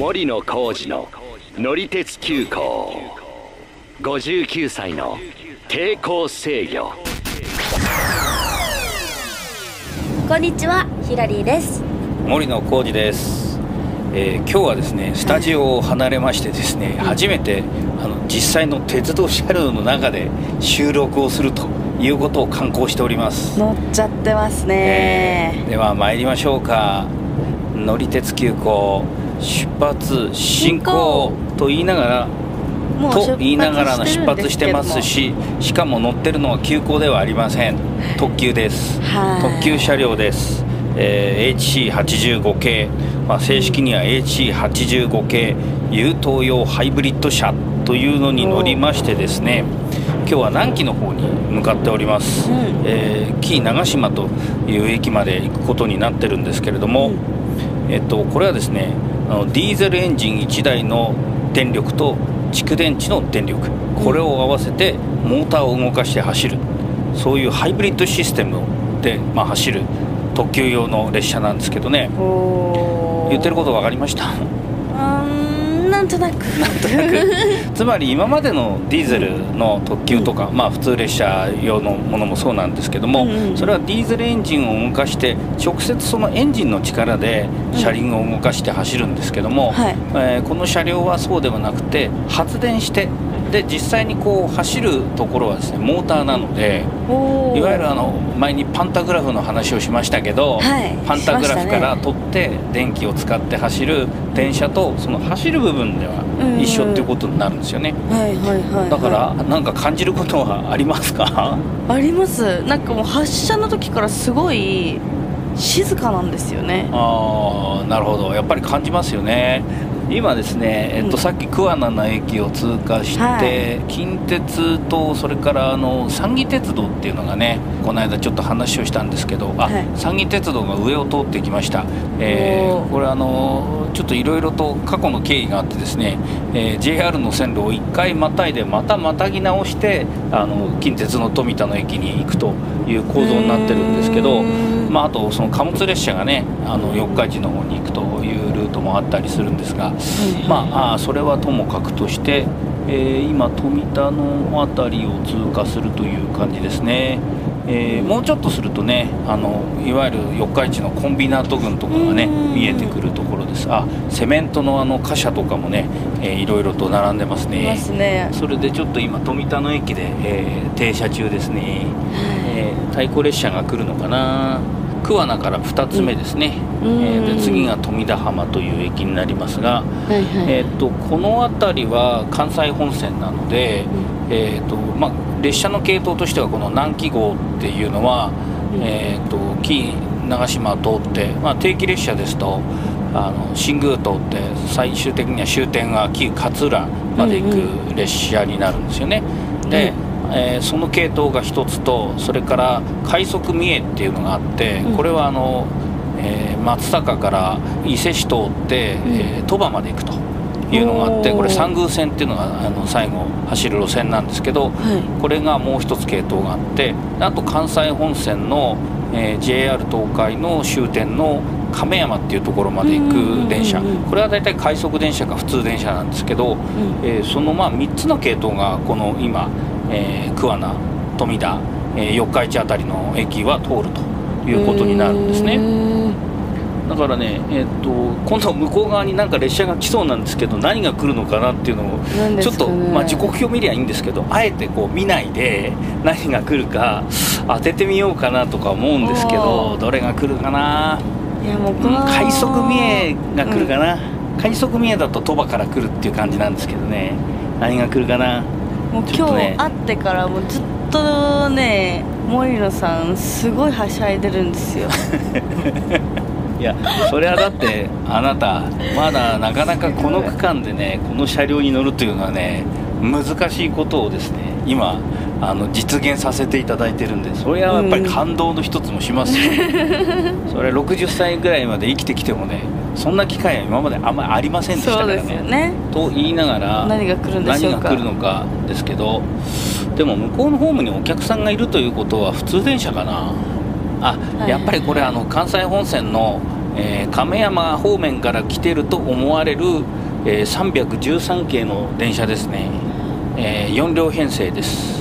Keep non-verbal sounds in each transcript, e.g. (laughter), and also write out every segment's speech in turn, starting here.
森野浩二の乗り鉄急行。59歳の抵抗制御。こんにちはヒラリーです。森野浩二です、えー今日はですねスタジオを離れましてですね、初めてあの実際の鉄道車両の中で収録をするということを観光しております、乗っちゃってますえーね、では参りましょうか。乗り鉄急行出発進行と言いながらと言いながらの出発してますししかも乗ってるのは急行ではありません。特急です。はい。特急車両です、えー HC85 系、まあ、正式には HC85 系。優等用ハイブリッド車というのに乗りましてですね今日は南紀の方に向かっております、うん。えー紀伊長島という駅まで行くことになってるんですけれども、えっと、これはですねあのディーゼルエンジン1台の電力と蓄電池の電力。これを合わせてモーターを動かして走る。そういうハイブリッドシステムで、まあ、走る。特急用の列車なんですけどね。言ってること分かりました？あーんなんとなく。(laughs) つまり今までのディーゼルの特急とか、まあ普通列車用のものもそうなんですけども、うんうんそれはディーゼルエンジンを動かして直接そのエンジンの力で車輪を動かして走るんですけども、はい。えーこの車両はそうではなくて発電してで実際にこう走るところはですねモーターなのでいわゆるあの前にパンタグラフの話をしましたけど、はい。パンタグラフから取って電気を使って走る電車とその走る部分ではうん一緒っていうことになるんですよね。だからなんか感じることはありますか？(laughs) あります。なんかもう発車の時からすごい静かなんですよね。ああなるほど。やっぱり感じますよね今ですね、えっと、うん。さっき桑名の駅を通過して、はい。近鉄とそれからあの三義鉄道っていうのがねこの間ちょっと話をしたんですけどあ、はい。三義鉄道が上を通ってきました、えーこれあのちょっといろいろと過去の経緯があってですね、えー JR の線路を1回またいでまたまたぎ直してあの近鉄の富田の駅に行くという構造になってるんですけどまあ、あとその貨物列車がねあの四日市の方に行くとトもあったりするんですが、まあ、それはともかくとして、えー今富田の辺りを通過するという感じですね、えーもうちょっとするとねあのいわゆる四日市のコンビナート群とかがねうん。見えてくるところです。あセメントのあの貨車とかもね、えーいろいろと並んでますね。すね。それでちょっと今富田の駅で、えー停車中ですね、えー太鼓列車が来るのかな桑名から2つ目ですね、うん。えーで次が富田浜という駅になりますが、はいはい。えー、とこの辺りは関西本線なので、えーとまあ、列車の系統としてはこの南紀号っていうのは、うん。えー、と紀伊長島を通って、まあ、定期列車ですとあの新宮通って最終的には終点は紀伊勝浦まで行うんく列車になるんですよね。で、えーその系統が一つとそれから快速三重っていうのがあって、うん。これはあの、えー松阪から伊勢市通って、えー鳥羽まで行くというのがあってこれ三宮線っていうのがあの最後走る路線なんですけどはい。これがもう一つ系統があってあと関西本線の、えー JR 東海の終点の亀山っていうところまで行く電車。これは大体快速電車か普通電車なんですけど、うん。えーそのまあ3つの系統がこの今、えー桑名富田、えー四日市あたりの駅は通るということになるんですね。ねだからね、えっと今度向こう側になんか列車が来そうなんですけど何が来るのかなっていうのをね。ちょっと、まあ、時刻表見りゃいいんですけどあえてこう見ないで何が来るか当ててみようかなとか思うんですけどどれが来るかな。いやもう快速三重が来るかな、快速三重だと鳥羽から来るっていう感じなんですけどね。何が来るかなもう今日会ってからもうずっとね森野さんすごいはしゃいでるんですよ。(laughs) いやそれはだってあなたまだなかなかこの区間でねこの車両に乗るというのはね難しいことをですね。今あの実現させていただいてるんでそれはやっぱり感動の一つもしますよ、(laughs) それは60歳ぐらいまで生きてきてもねそんな機会は今まであんまりありませんでしたからそうですよね。と言いながら何が来るんでしょうか。何が来るのかですけどでも向こうのホームにお客さんがいるということは普通電車かな。あ、はい。やっぱりこれあの関西本線の、ええー亀山方面から来てると思われる、えー313系の電車ですね、え4両編成です。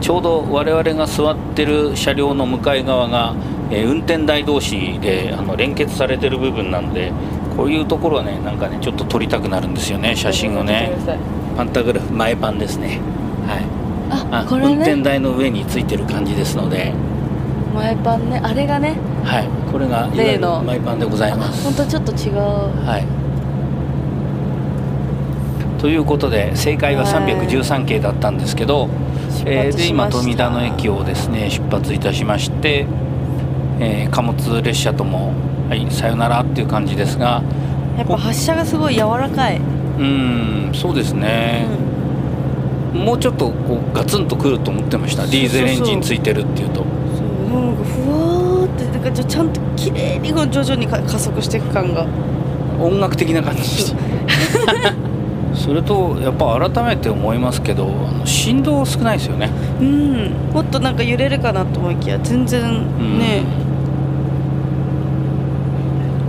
ちょうど我々が座ってる車両の向かい側が、えー運転台同士であの連結されてる部分なんでこういうところはねなんかねちょっと撮りたくなるんですよね写真をね。パンタグラフ前パンですね。はい。あこれ運転ね台の上についてる感じですので。前パンね。あれがね。はい。これが例の。前パンでございます。本当ちょっと違う。はい。ということで正解ははい。313系だったんですけど、出えーで今富田の駅をですね出発いたしまして、えー貨物列車とも、はい、さよならっていう感じですが。やっぱ発射がすごい柔らかい、うーんそうですね、もうちょっとこうガツンとくると思ってました。ディーゼルエンジンついてるっていうと。そうなんかふわーってなんかちゃんと綺麗にこう徐々にか加速していく感が。音楽的な感じでした。そ (laughs) れとやっぱ改めて思いますけどあの振動少ないですよね。うん。もっとなんか揺れるかなと思いきや全然ね、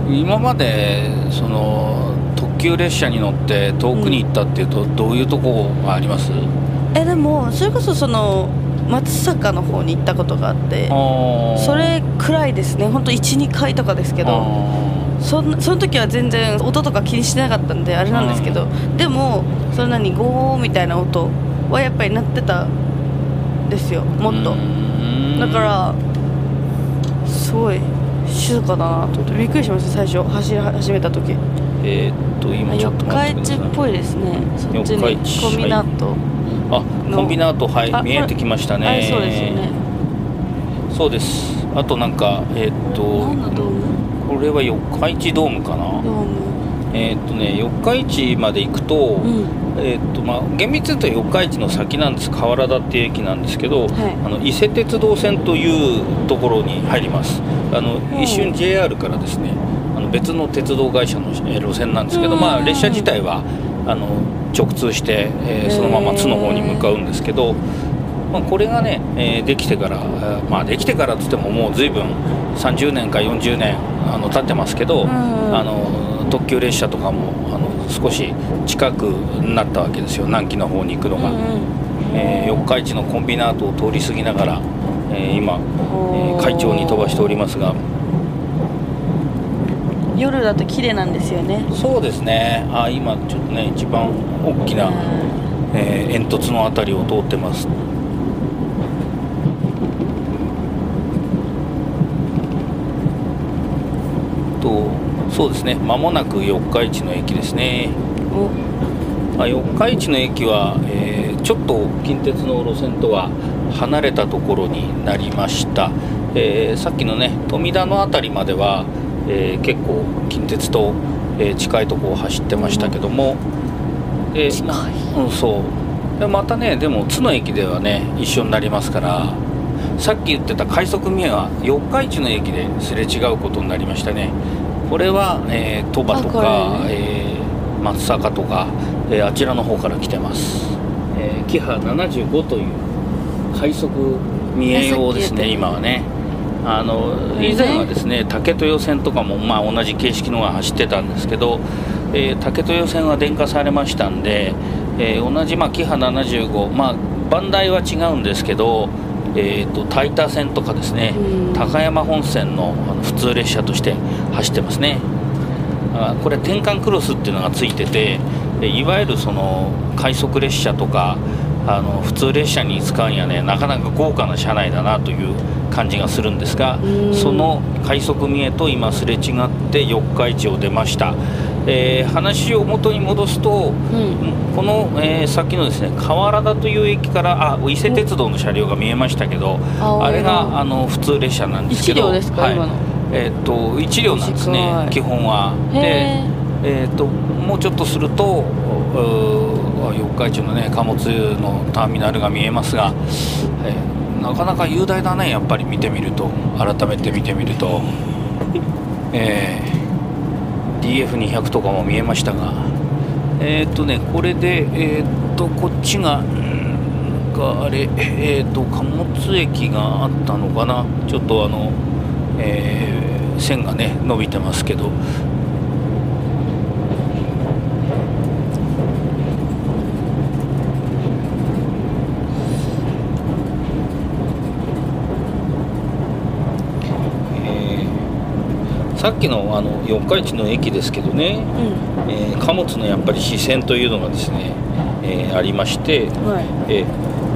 今までその特急列車に乗って遠くに行ったっていうと、どういうとこがあります？えでもそれこそその松坂の方に行ったことがあってそれくらいですね。本当12回とかですけどあその時は全然音とか気にしてなかったんであれなんですけどでもそんなにゴーみたいな音はやっぱり鳴ってたんですよ。ーもっと。だからすごい静かだなと思ってびっくりしました最初。走り始めた時。えーっと今ちょ四っと日待ってください。市っぽいですね。そっち四日に市コンビナート、あの。コンビナートはい。あ見えてきましたね。あれそうですよね。そうです。あとなんかえーっとこれは四日市ドームかな？ドームえーっとね四日市まで行くと、うん。えーっとまあ、厳密に言うと四日市の先なんです河原田っていう駅なんですけど、はい。あの伊勢鉄道線というところに入ります。あのん。一瞬 JR からですねあの別の鉄道会社のえー路線なんですけど、うん。まあ、列車自体はあの直通して、えーそのまま津の方に向かうんですけど、まあ、これがね、えーできてから、えーまあ、できてからっつってももう随分30年か40年あの経ってますけど、うん。あの特急列車とかもあの少し近くなったわけですよ。南紀の方に行くのが、うんうん。えー四日市のコンビナートを通り過ぎながら、えー今、えー会長に飛ばしておりますが。夜だと綺麗なんですよね。そうですね。あ今ちょっとね一番大きな、えー煙突の辺りを通ってます。とそうですね。間もなく四日市の駅ですね。お。まあ四日市の駅は、えーちょっと近鉄の路線とは離れたところになりました、えーさっきのね富田の辺りまでは、えー結構近鉄と、えー近いところを走ってましたけども、で近い。うん、そう。でまたねでも津の駅ではね一緒になりますからさっき言ってた快速三重は四日市の駅ですれ違うことになりましたねこれは、えー鳥羽とか、れえー松阪とか、えーあちらの方から来てます、えーキハ75という快速三重用ですね今はね。あの以前はですね竹豊線とかも、まあ、同じ形式のが走ってたんですけど、えー竹豊線は電化されましたんで、えー同じ、まあ、キハ75、まあ、番台は違うんですけど、えー、とタイタ線とかですねうん。高山本線のあの普通列車として走ってますね。あこれ転換クロスっていうのがついててでいわゆるその快速列車とかあの普通列車に使うにはねなかなか豪華な車内だなという感じがするんですがうん。その快速三重と今すれ違って四日市を出ました、えー話を元に戻すとうん。この、えー先のですね河原田という駅からあ伊勢鉄道の車両が見えましたけどあれがあの普通列車なんですけど一両ですかはい。今のえー、と1両なんですね基本は。へで、えー、ともうちょっとすると四日市のね貨物のターミナルが見えますが、えーなかなか雄大だねやっぱり見てみると。改めて見てみると、えー DF200 とかも見えましたが。えっ、とねこれでえっ、とこっちがあれえっ、と貨物駅があったのかな。ちょっとあの、えー線がね伸びてますけど。えーさっきのあの四日市の駅ですけどね、うん。えー貨物のやっぱり視線というのがですね、えーありまして、はい。えー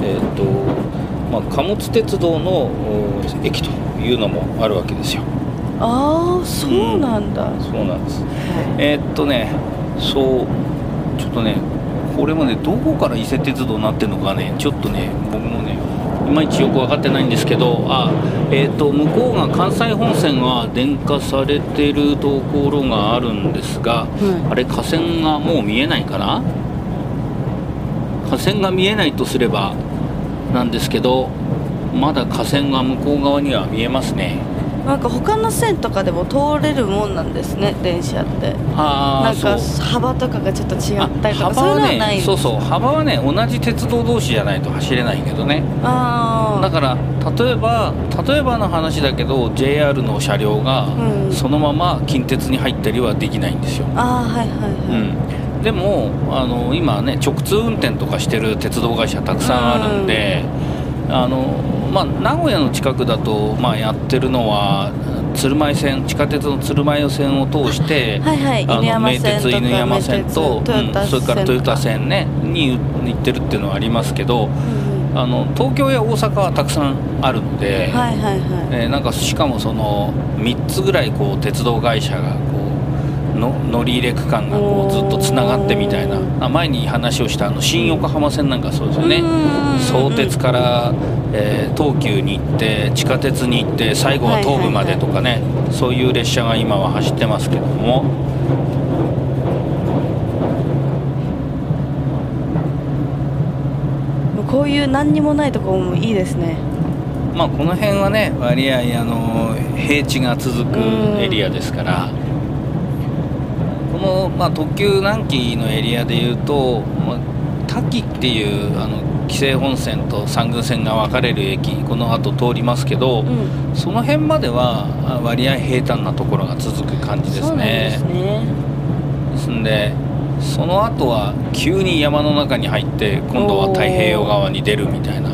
えーっとまあ、貨物鉄道のお駅というのもあるわけですよ。ああそうなんだ、そうなんです。えーっとね、そうちょっとね、これもねどこから伊勢鉄道になってるのかね、ちょっとね僕もねいまいちよく分かってないんですけど、あえーっと向こうが関西本線が電化されてるところがあるんですが、はいあれ架線がもう見えないかな？架線が見えないとすればなんですけど、まだ架線が向こう側には見えますね。なんか他の線とかでも通れるもんなんですね電車って。あーなんか幅とかがちょっと違ったりとあかそういうのはねそうそう幅はね同じ鉄道同士じゃないと走れないけどね。ああだから例えば例えばの話だけど JR の車両がうん。そのまま近鉄に入ったりはできないんですよ、ああはいはいはい、うん、でもあの今ね直通運転とかしてる鉄道会社たくさんあるんで、あのまあ、名古屋の近くだと、まあ、やってるのは鶴舞線地下鉄の鶴舞線を通して、はいはいあの名鉄犬山線とうんそれからトヨタ線線ねに行ってるっていうのはありますけどうんうん。あの東京や大阪はたくさんあるので、はいはいはい。えーなんかしかもその3つぐらいこう鉄道会社がこうの乗り入れ区間がこうずっとつながってみたいな。あ前に話をしたあの新横浜線なんかそうですよね。うん相鉄から、えー東急に行って地下鉄に行って最後は東武までとかね、そういう列車が今は走ってますけども。こういう何にもないところもいいですね。まあこの辺はね割合あの平地が続くエリアですから。この、まあ、特急南紀のエリアでいうと、まあ、滝っていうあの紀勢本線と三宮線が分かれる駅この後通りますけど、うん。その辺まではあ割合平坦なところが続く感じですそうなんですね。ねですんでその後は急に山の中に入って今度は太平洋側に出るみたいな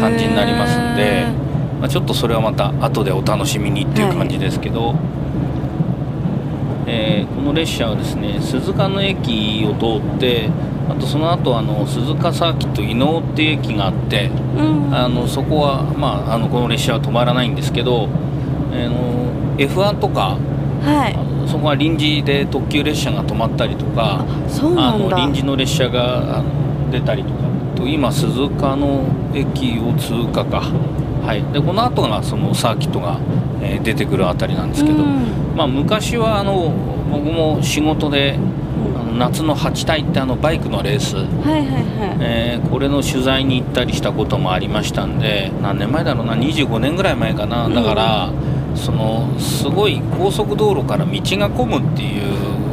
感じになりますんでへ、まあ、ちょっとそれはまた後でお楽しみにっていう感じですけど、えーこの列車はですね鈴鹿の駅を通ってあとその後あの鈴鹿サーキット伊能っていう駅があってうんあのそこは、まあ、あのこの列車は止まらないんですけど、あの F1 とかはい。そこは臨時で特急列車が止まったりとか。あの臨時の列車があの出たりとかと今鈴鹿の駅を通過か、はい、でこの後がそのサーキットが、えー出てくるあたりなんですけど、うんまあ、昔はあの僕も仕事で夏の8体ってあのバイクのレース、はいはいはい。えーこれの取材に行ったりしたこともありましたんで何年前だろうな25年ぐらい前かな。だから、そのすごい高速道路から道が混むっていう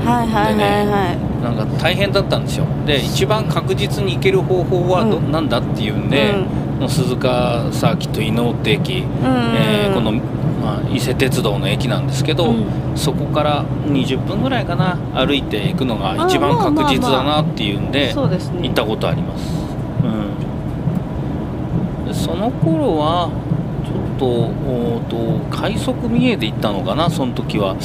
はいはいでねはい。はいなんか大変だったんですよ。で一番確実に行ける方法はど、うん。なんだっていうんで、この鈴鹿サーキット伊能って駅、うん。えーこの、まあ、伊勢鉄道の駅なんですけど、うん。そこから20分ぐらいかな歩いていくのが一番確実だなっていうんで行ったことあります、うん、でその頃はちょっとおーと快速三重で行ったのかなその時は。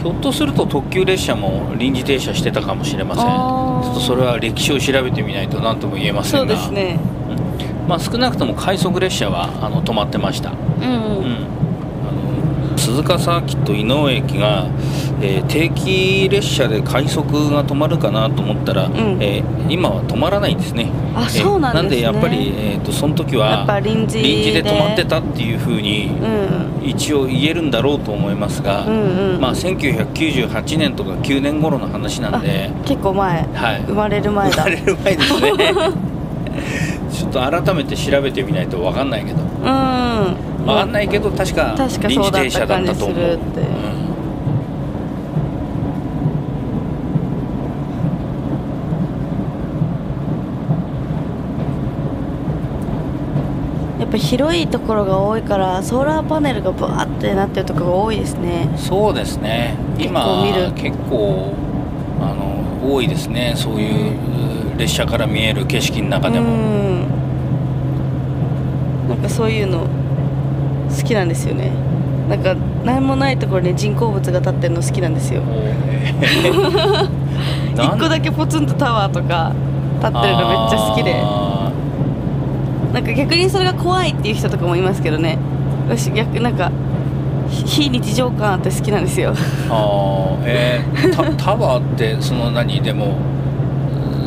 ひょっとすると特急列車も臨時停車してたかもしれません。ちょっとそれは歴史を調べてみないと何とも言えませんが。そうですね。まあ、少なくとも快速列車はあの止まってました、うん。うん、鈴鹿サーキット井上駅が、えー定期列車で快速が止まるかなと思ったら、ん。えー今は止まらないんですね。あえーそうなんですね。なんでやっぱり、えー、とその時やはっぱ臨時で。臨時で止まってたっていうふうにうん。一応言えるんだろうと思いますが、うんうん。まあ、1998年とか9年頃の話なんで、結構前。はい、生まれる前だ。生まれる前ですね。(laughs) ちょっと改めて調べてみないと分かんないけど。うん分かんないけど確か確か臨そうだった時停車だったと思う。やっぱ冷広いところが多いからソーラーパネルがバーってなってるところが多いですね。そうですね。今結構見る結構あの多いですね。そういう列車から見える景色の中でうも、ん。なんかそういうの好きなんですよね。なんか何もないところに人工物が立ってるの好きなんですよ。(laughs) 一個だけポツンとタワーとか立ってるのめっちゃ好きで。あなんか逆にそれが怖いっていう人とかもいますけどね。私逆なんかひ非日常感あって好きなんですよ。ーあー。えータ (laughs) タワーってその何？でも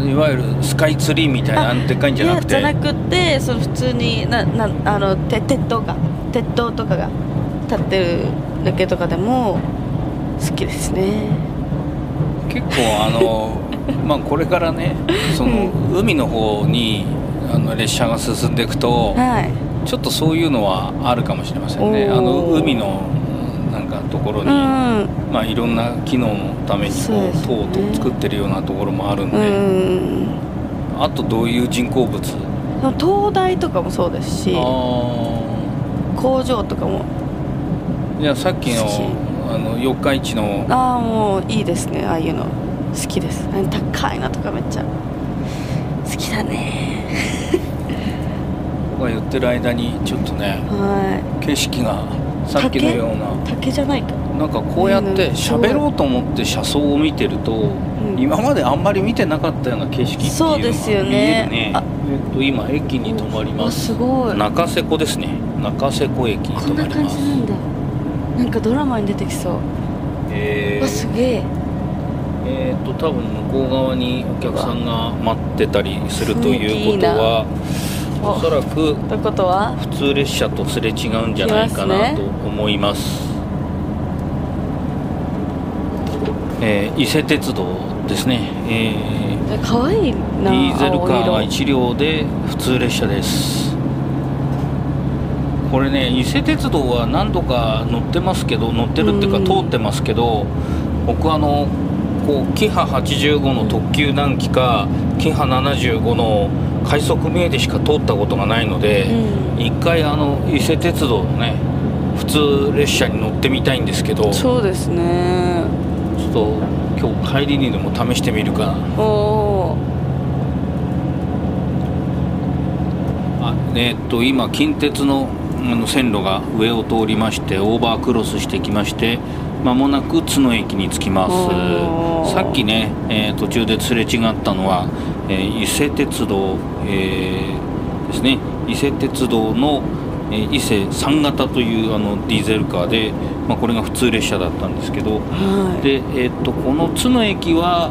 いわゆるスカイツリーみたいなでっかいんじゃなくて？じゃなくてその普通にななあのて鉄塔か鉄塔とかが立ってるだけとかでも好きですね。結構あの (laughs) まあこれからねその海の方にあの列車が進んでいくとはい。ちょっとそういうのはあるかもしれませんね。あの海のなんかところに、うんまあいろんな機能のためにこうね。塔を作ってるようなところもあるんで、うんあとどういう人工物？灯台とかもそうですしあ工場とかも。あいやさっきのあの四日市の。ああもういいですね。ああいうの。好きです。高いのとかめっちゃ。好きだね。(laughs) 僕が言ってる間にちょっとねは景色がさっきのような。い竹じゃないか。なんかこうやって喋ろうと思って車窓を見てると、ん。今まであんまり見てなかったような景色っていうのが見えるそうですよね。ねあえっと今駅に止まりまあすすごい。中瀬湖ですね中瀬湖駅にこんな止まります感じなんだ。なんかドラマに出てきそう。えわすー、げえ。えーっと多分向こう側にお客さんが待ってたりするということはあおそらく普通列車とすれ違うんじゃないかなと思います。えー伊勢鉄道ですね、えーえ可愛いデなィーゼルカーが青色。1両で普通列車ですこれね伊勢鉄道は何度か乗ってますけど乗ってるっていうかうん。通ってますけど僕あのこうキハ85の特急何機かキハ75の快速名でしか通ったことがないので、うん。一回あの伊勢鉄道のね普通列車に乗ってみたいんですけどちょそうですね。っと今日帰りにでも試してみるか。なおおあえーっと今近鉄のあの線路が上を通りましてオーバークロスしてきましてまもなく津野駅に着きます。さっきね、えー途中ですれ違ったのは、えー伊勢鉄道、えーですね。伊勢鉄道の、えー伊勢3型というあのディーゼルカーで、まあ、これが普通列車だったんですけどはい。で、えーっとこの津野駅は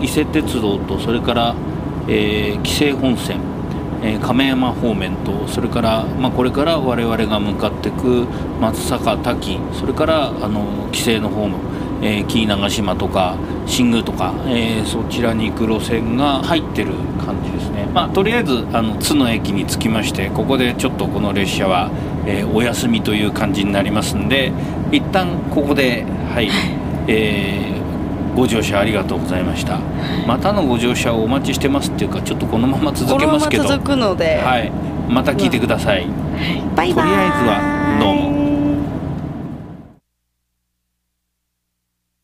伊勢鉄道とそれから、えー紀勢本線、え亀山方面とそれから、まあ、これから我々が向かっていく松阪滝それからあの紀勢の方の、えー紀伊長島とか新宮とか、えーそちらに行く路線が入ってる感じですね、まあ、とりあえずあの津野駅に着きましてここでちょっとこの列車は、えーお休みという感じになりますんで一旦ここではい、えーご乗車ありがとうございました。またのご乗車をお待ちしてますっていうかちょっとこのまま続けまけど。ます続くので、はい。また聞いてください。バイバイ。とりあえずはどうも